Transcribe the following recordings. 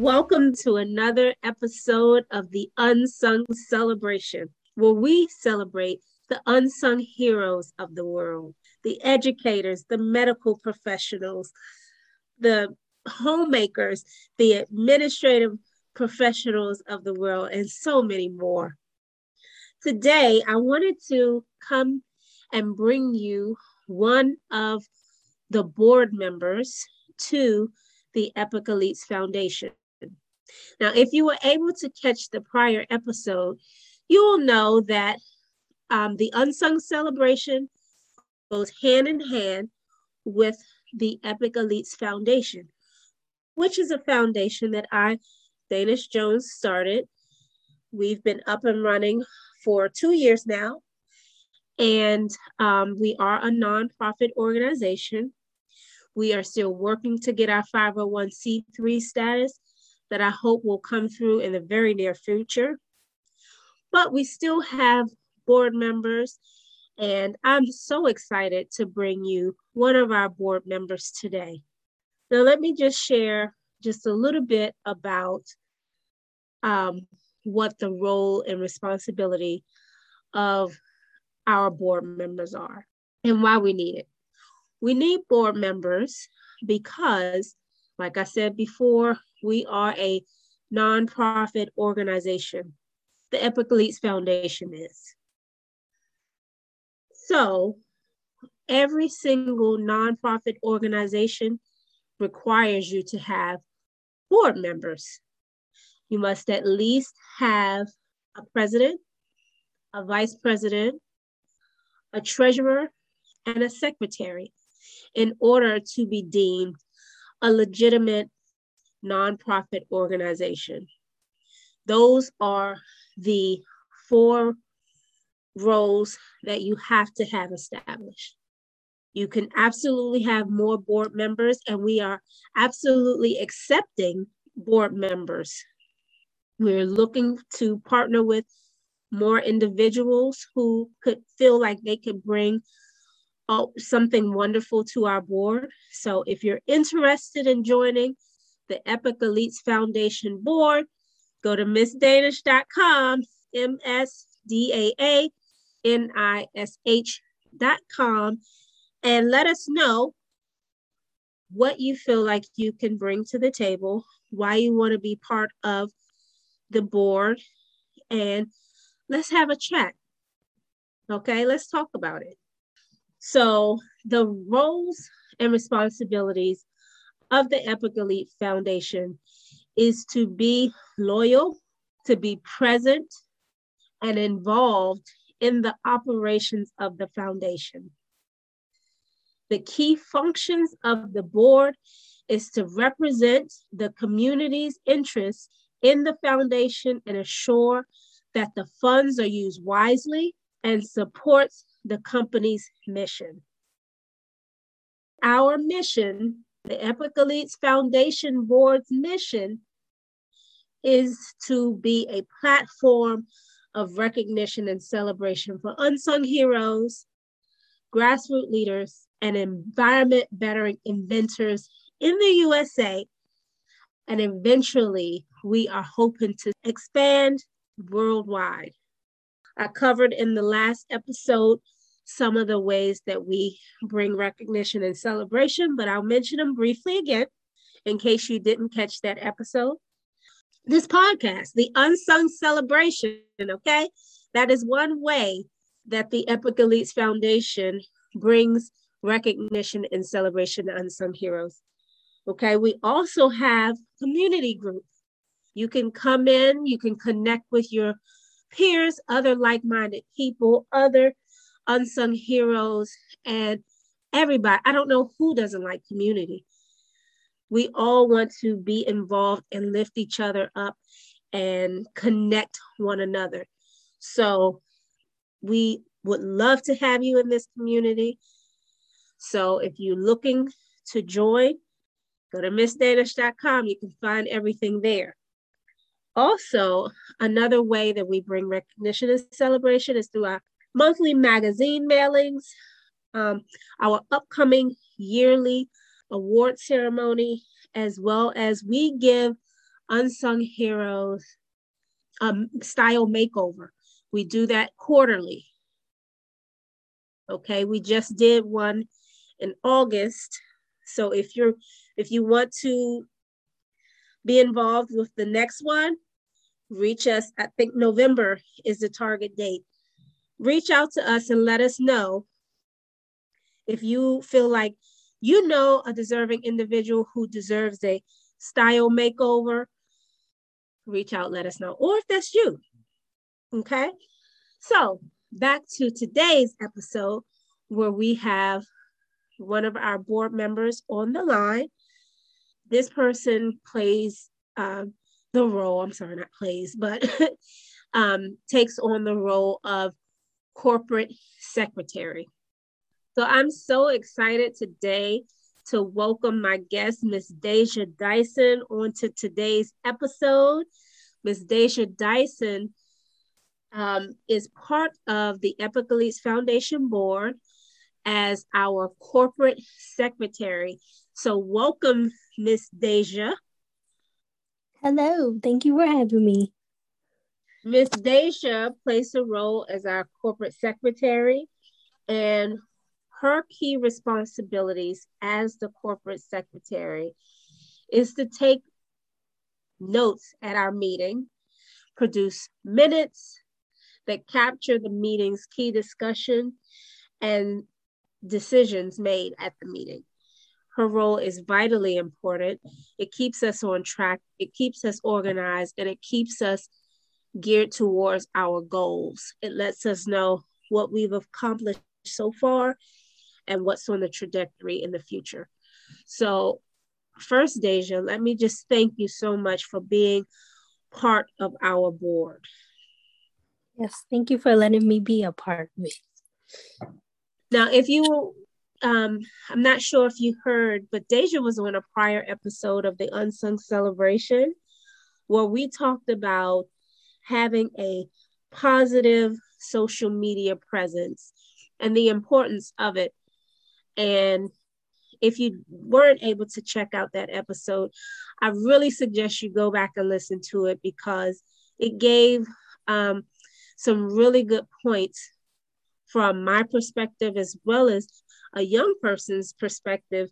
Welcome to another episode of the Unsung Celebration, where we celebrate the unsung heroes of the world, the educators, the medical professionals, the homemakers, the administrative professionals of the world, and so many more. Today, I wanted to come and bring you one of the board members to the Epic Elites Foundation. Now, if you were able to catch the prior episode, you will know that um, the Unsung Celebration goes hand in hand with the Epic Elites Foundation, which is a foundation that I, Daanish Jones, started. We've been up and running for two years now, and um, we are a nonprofit organization. We are still working to get our 501c3 status that I hope will come through in the very near future. But we still have board members, and I'm so excited to bring you one of our board members today. Now, let me just share just a little bit about um, what the role and responsibility of our board members are and why we need it. We need board members because, like I said before, we are a nonprofit organization. The Epic Elites Foundation is. So, every single nonprofit organization requires you to have board members. You must at least have a president, a vice president, a treasurer, and a secretary in order to be deemed a legitimate nonprofit organization. Those are the four roles that you have to have established. You can absolutely have more board members, and we are absolutely accepting board members. We're looking to partner with more individuals who could feel like they could bring oh, something wonderful to our board. So if you're interested in joining, the Epic Elites Foundation Board, go to msdaanish.com, M S D A A N I S H.com, and let us know what you feel like you can bring to the table, why you want to be part of the board, and let's have a chat. Okay, let's talk about it. So, the roles and responsibilities of the Epic Elite Foundation is to be loyal, to be present, and involved in the operations of the foundation. The key functions of the board is to represent the community's interests in the foundation and assure that the funds are used wisely and supports the company's mission. Our mission the Epic Elites Foundation Board's mission is to be a platform of recognition and celebration for unsung heroes, grassroots leaders, and environment bettering inventors in the USA. And eventually, we are hoping to expand worldwide. I covered in the last episode some of the ways that we bring recognition and celebration, but I'll mention them briefly again in case you didn't catch that episode. This podcast, the Unsung Celebration, okay? That is one way that the Epic Elites Foundation brings recognition and celebration to unsung heroes. Okay, we also have community groups. You can come in, you can connect with your peers, other like minded people, other unsung heroes, and everybody. I don't know who doesn't like community. We all want to be involved and lift each other up and connect one another. So we would love to have you in this community. So if you're looking to join, go to msdaanish.com. You can find everything there. Also, another way that we bring recognition and celebration is through our monthly magazine mailings, um, our upcoming yearly award ceremony, as well as we give Unsung Heroes um, Style Makeover. We do that quarterly. Okay, we just did one in August. So if you're if you want to be involved with the next one, reach us. I think November is the target date. Reach out to us and let us know if you feel like you know a deserving individual who deserves a style makeover. Reach out, let us know, or if that's you. Okay. So back to today's episode where we have one of our board members on the line. This person plays um, the role, I'm sorry, not plays, but um, takes on the role of corporate secretary. So I'm so excited today to welcome my guest, Miss Dasia Dyson, onto today's episode. Miss Dasia Dyson um, is part of the Epic Elites Foundation Board as our corporate secretary. So, welcome, Miss Dasia. Hello, thank you for having me. Miss Dasia plays a role as our corporate secretary, and her key responsibilities as the corporate secretary is to take notes at our meeting, produce minutes that capture the meeting's key discussion and decisions made at the meeting. Her role is vitally important. It keeps us on track, it keeps us organized, and it keeps us geared towards our goals. It lets us know what we've accomplished so far and what's on the trajectory in the future. So, first, Dasia, let me just thank you so much for being part of our board. Yes, thank you for letting me be a part of it. Now, if you, um, I'm not sure if you heard, but Dasia was on a prior episode of the Unsung Celebration where we talked about having a positive social media presence and the importance of it. And if you weren't able to check out that episode, I really suggest you go back and listen to it because it gave um, some really good points from my perspective as well as a young person's perspective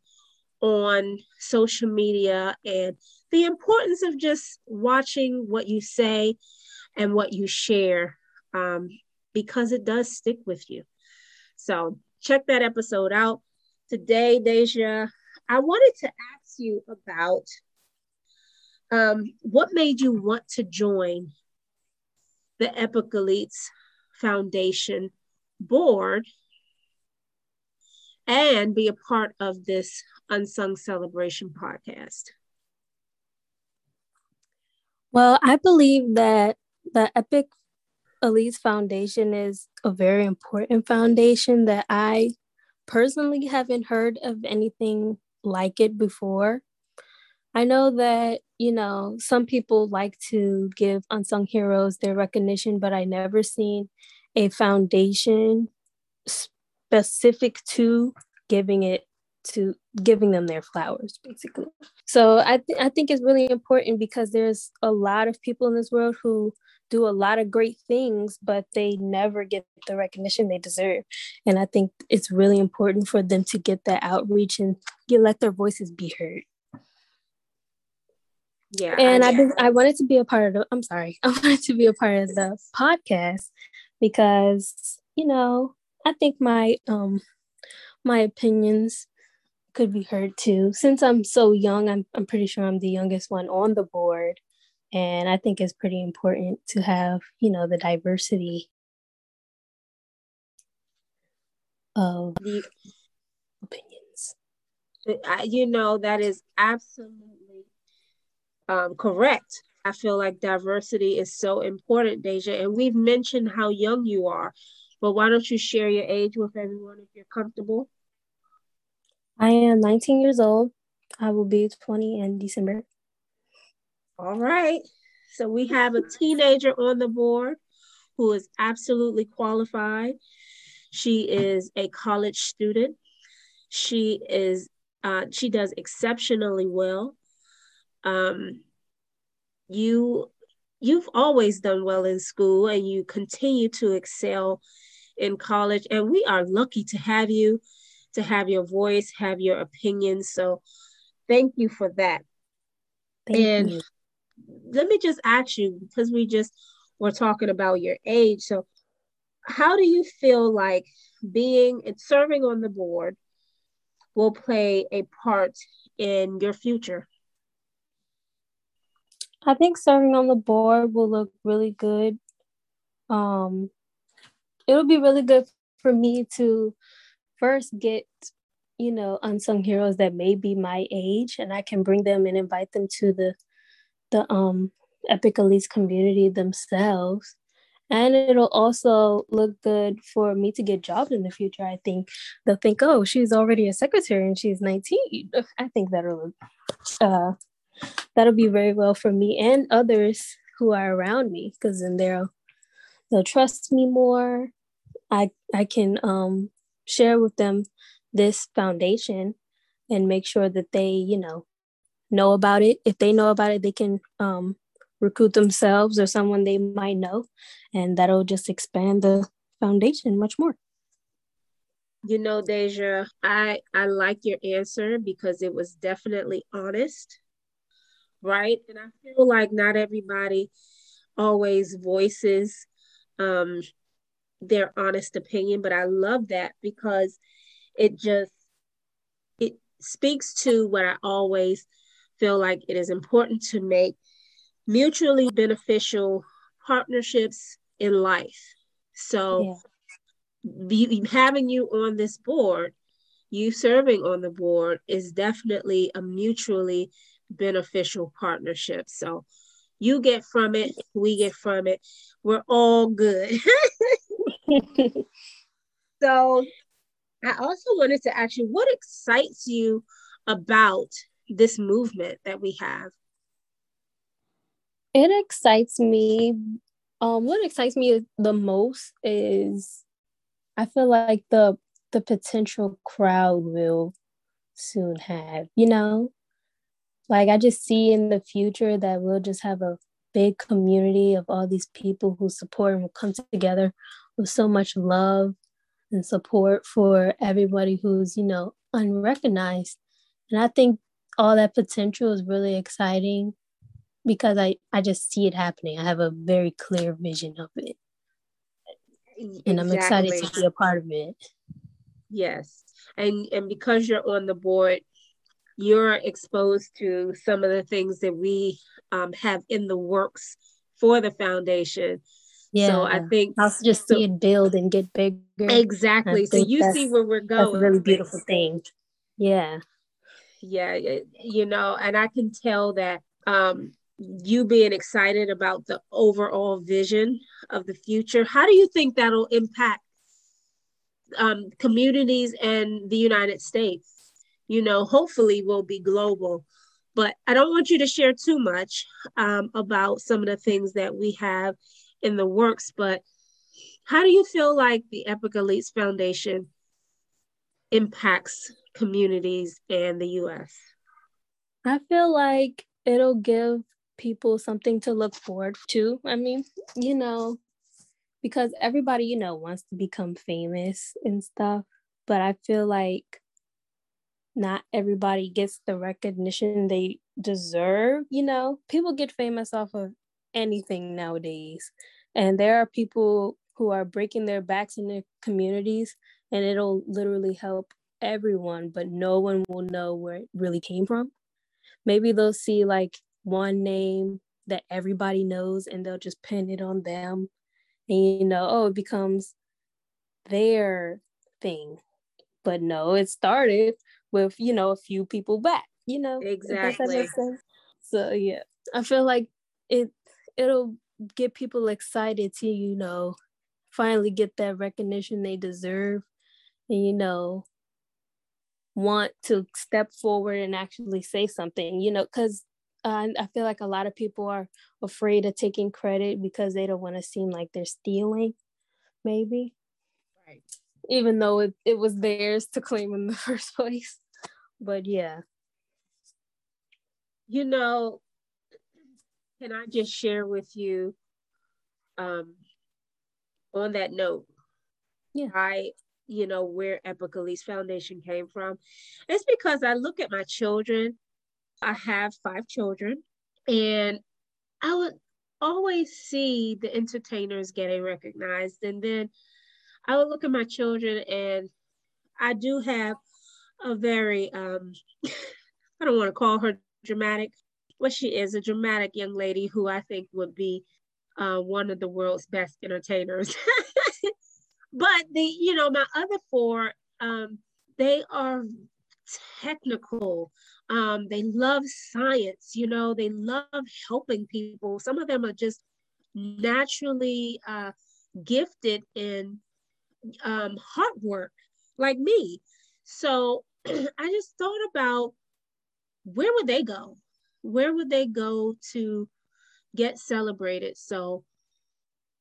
on social media and the importance of just watching what you say and what you share um, because it does stick with you. So check that episode out. Today, Dasia, I wanted to ask you about um, what made you want to join the Epic Elites Foundation board and be a part of this Unsung Celebration podcast? Well, I believe that the Epic Elites Foundation is a very important foundation that I personally haven't heard of anything like it before. I know that, you know, some people like to give unsung heroes their recognition, but I never seen a foundation specific to giving it to giving them their flowers basically. So i, th- I think it's really important because there's a lot of people in this world who do a lot of great things but they never get the recognition they deserve. And i think it's really important for them to get that outreach and get, let their voices be heard. Yeah and I, I wanted to be a part of the i'm sorry i wanted to be a part of the podcast because you know i think my um my opinions could be heard too since i'm so young i'm, I'm pretty sure i'm the youngest one on the board and i think it's pretty important to have you know the diversity of the opinions you know that is absolutely um, correct I feel like diversity is so important, Dasia. And we've mentioned how young you are, but why don't you share your age with everyone if you're comfortable? I am 19 years old. I will be 20 in December. All right. So we have a teenager on the board who is absolutely qualified. She is a college student. She is uh, she does exceptionally well. Um, you you've always done well in school and you continue to excel in college and we are lucky to have you to have your voice have your opinion. so thank you for that thank and you. let me just ask you because we just were talking about your age so how do you feel like being and serving on the board will play a part in your future I think serving on the board will look really good. Um, it'll be really good for me to first get, you know, unsung heroes that may be my age, and I can bring them and invite them to the the um Epic Elites community themselves. And it'll also look good for me to get jobs in the future. I think they'll think, oh, she's already a secretary and she's 19. I think that'll uh, that'll be very well for me and others who are around me because then they'll they'll trust me more i i can um share with them this foundation and make sure that they you know know about it if they know about it they can um recruit themselves or someone they might know and that'll just expand the foundation much more you know dasia i i like your answer because it was definitely honest right? And I feel like not everybody always voices um, their honest opinion, but I love that because it just it speaks to what I always feel like it is important to make mutually beneficial partnerships in life. So yeah. be, having you on this board, you serving on the board is definitely a mutually beneficial partnership. So you get from it, we get from it. We're all good. so I also wanted to ask you what excites you about this movement that we have? It excites me. Um, what excites me the most is I feel like the the potential crowd will soon have, you know, like I just see in the future that we'll just have a big community of all these people who support and will come together with so much love and support for everybody who's, you know, unrecognized. And I think all that potential is really exciting because I, I just see it happening. I have a very clear vision of it. And I'm excited to be a part of it. Yes. And and because you're on the board, you're exposed to some of the things that we um, have in the works for the foundation. Yeah. So I think I'll just so, see it build and get bigger. Exactly. So you see where we're going. That's a really beautiful thing. Yeah. Yeah. You know, and I can tell that um, you being excited about the overall vision of the future. How do you think that'll impact um, communities and the United States? you know, hopefully will be global. But I don't want you to share too much um, about some of the things that we have in the works. But how do you feel like the Epic Elites Foundation impacts communities and the US? I feel like it'll give people something to look forward to. I mean, you know, because everybody, you know, wants to become famous and stuff. But I feel like not everybody gets the recognition they deserve. You know, people get famous off of anything nowadays. And there are people who are breaking their backs in their communities, and it'll literally help everyone, but no one will know where it really came from. Maybe they'll see like one name that everybody knows and they'll just pin it on them. And you know, oh, it becomes their thing. But no, it started with you know a few people back you know exactly so yeah i feel like it it'll get people excited to you know finally get that recognition they deserve and you know want to step forward and actually say something you know because uh, i feel like a lot of people are afraid of taking credit because they don't want to seem like they're stealing maybe. Right. Even though it, it was theirs to claim in the first place. But yeah. You know can I just share with you um, on that note? Yeah. I, you know, where Epic Elites Foundation came from. It's because I look at my children. I have five children, and I would always see the entertainers getting recognized. And then I would look at my children, and I do have a very, um, I don't want to call her dramatic, but she is a dramatic young lady who I think would be uh, one of the world's best entertainers. but the, you know, my other four, um, they are technical. Um, they love science, you know, they love helping people. Some of them are just naturally uh, gifted in um, heart work, like me. So I just thought about where would they go? Where would they go to get celebrated? So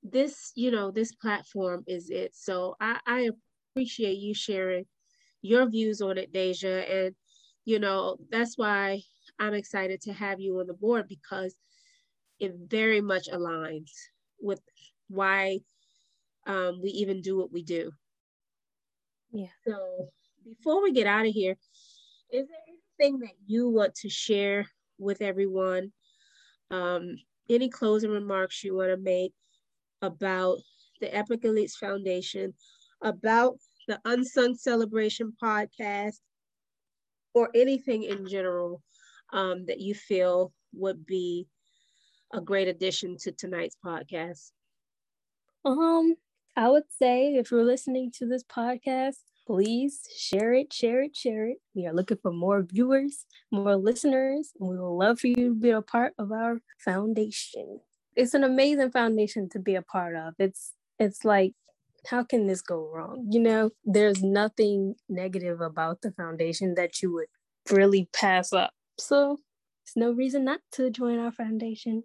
this, you know, this platform is it. So I, I appreciate you sharing your views on it, Dasia. And, you know, that's why I'm excited to have you on the board because it very much aligns with why um, we even do what we do. Yeah. So before we get out of here, is there anything that you want to share with everyone? Um, any closing remarks you want to make about the Epic Elites Foundation, about the Unsung Celebration podcast, or anything in general um, that you feel would be a great addition to tonight's podcast? Um, I would say if you're listening to this podcast, please share it, share it, share it. We are looking for more viewers, more listeners, and we would love for you to be a part of our foundation. It's an amazing foundation to be a part of. It's it's like how can this go wrong? You know, there's nothing negative about the foundation that you would really pass up. So there's no reason not to join our foundation.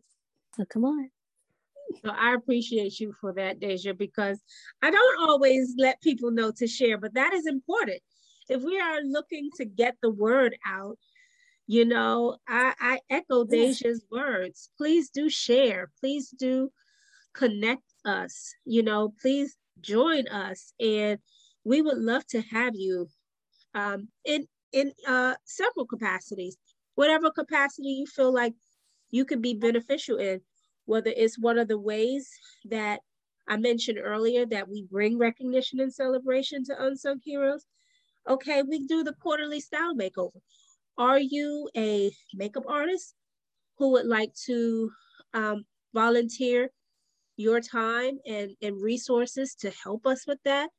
So come on. So I appreciate you for that, Dasia, because I don't always let people know to share, but that is important. If we are looking to get the word out, you know, I, I echo Dasia's words. Please do share. Please do connect us. You know, please join us, and we would love to have you um, in in uh, several capacities, whatever capacity you feel like you could be beneficial in whether it's one of the ways that I mentioned earlier that we bring recognition and celebration to unsung heroes. Okay, we do the quarterly style makeover. Are you a makeup artist who would like to um, volunteer your time and, and resources to help us with that?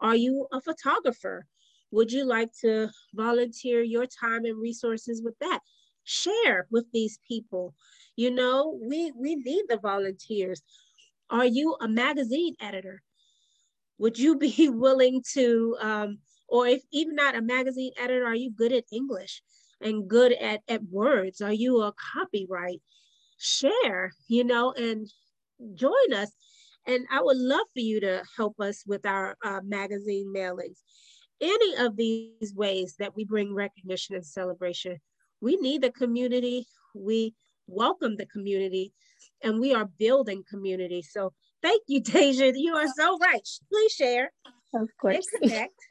Are you a photographer? Would you like to volunteer your time and resources with that? Share with these people you know, we we need the volunteers. Are you a magazine editor? Would you be willing to, um, or if even not a magazine editor, are you good at English and good at, at words? Are you a copyright? Share, you know, and join us. And I would love for you to help us with our uh, magazine mailings. Any of these ways that we bring recognition and celebration, we need the community. We welcome the community and we are building community. So thank you, Dasia. You are so right. Please share. Of course. And connect.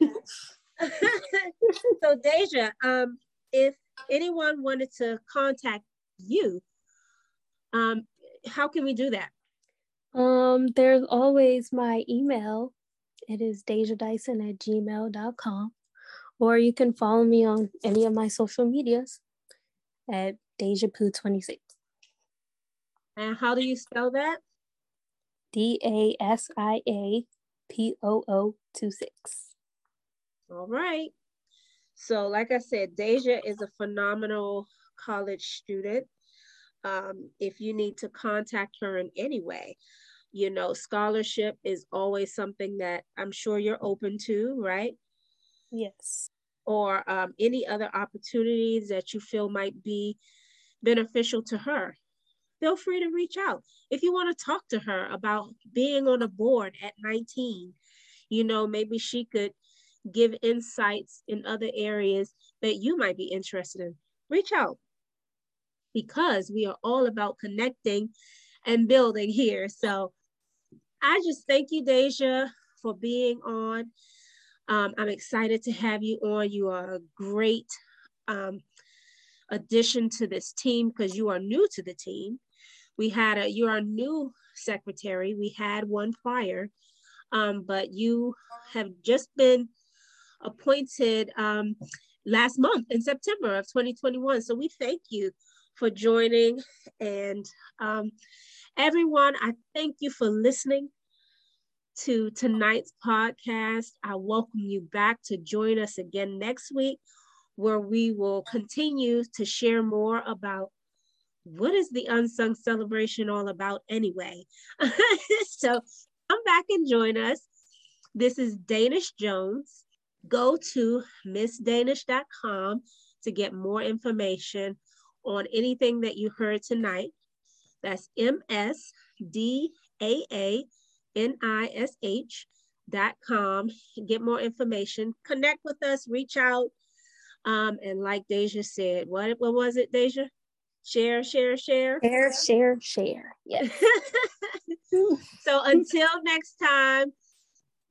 so Dasia, um, if anyone wanted to contact you, um, how can we do that? Um, there's always my email. It is Dasia Dyson at gmail.com. Or you can follow me on any of my social medias at DasiaPoo26. And how do you spell that? D A S I A P O O 2 6. All right. So, like I said, Dasia is a phenomenal college student. Um, if you need to contact her in any way, you know, scholarship is always something that I'm sure you're open to, right? Yes. Or um, any other opportunities that you feel might be beneficial to her feel free to reach out. If you want to talk to her about being on a board at 19, you know, maybe she could give insights in other areas that you might be interested in. Reach out because we are all about connecting and building here. So I just thank you, Dasia, for being on. Um, I'm excited to have you on. You are a great um, addition to this team because you are new to the team. We had a, you're a new secretary. We had one prior, um, but you have just been appointed um, last month in September of 2021. So we thank you for joining. And um, everyone, I thank you for listening to tonight's podcast. I welcome you back to join us again next week, where we will continue to share more about what is the unsung celebration all about anyway. so come back and join us. This is Daanish Jones. Go to missdanish.com to get more information on anything that you heard tonight. That's M S D A A N I S H dot com. Get more information. Connect with us, reach out. Um, and like Dasia said, what, what was it, Dasia? Share, share, share. Share, share, share. Yes. so until next time,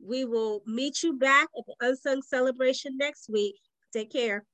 we will meet you back at the Unsung Celebration next week. Take care.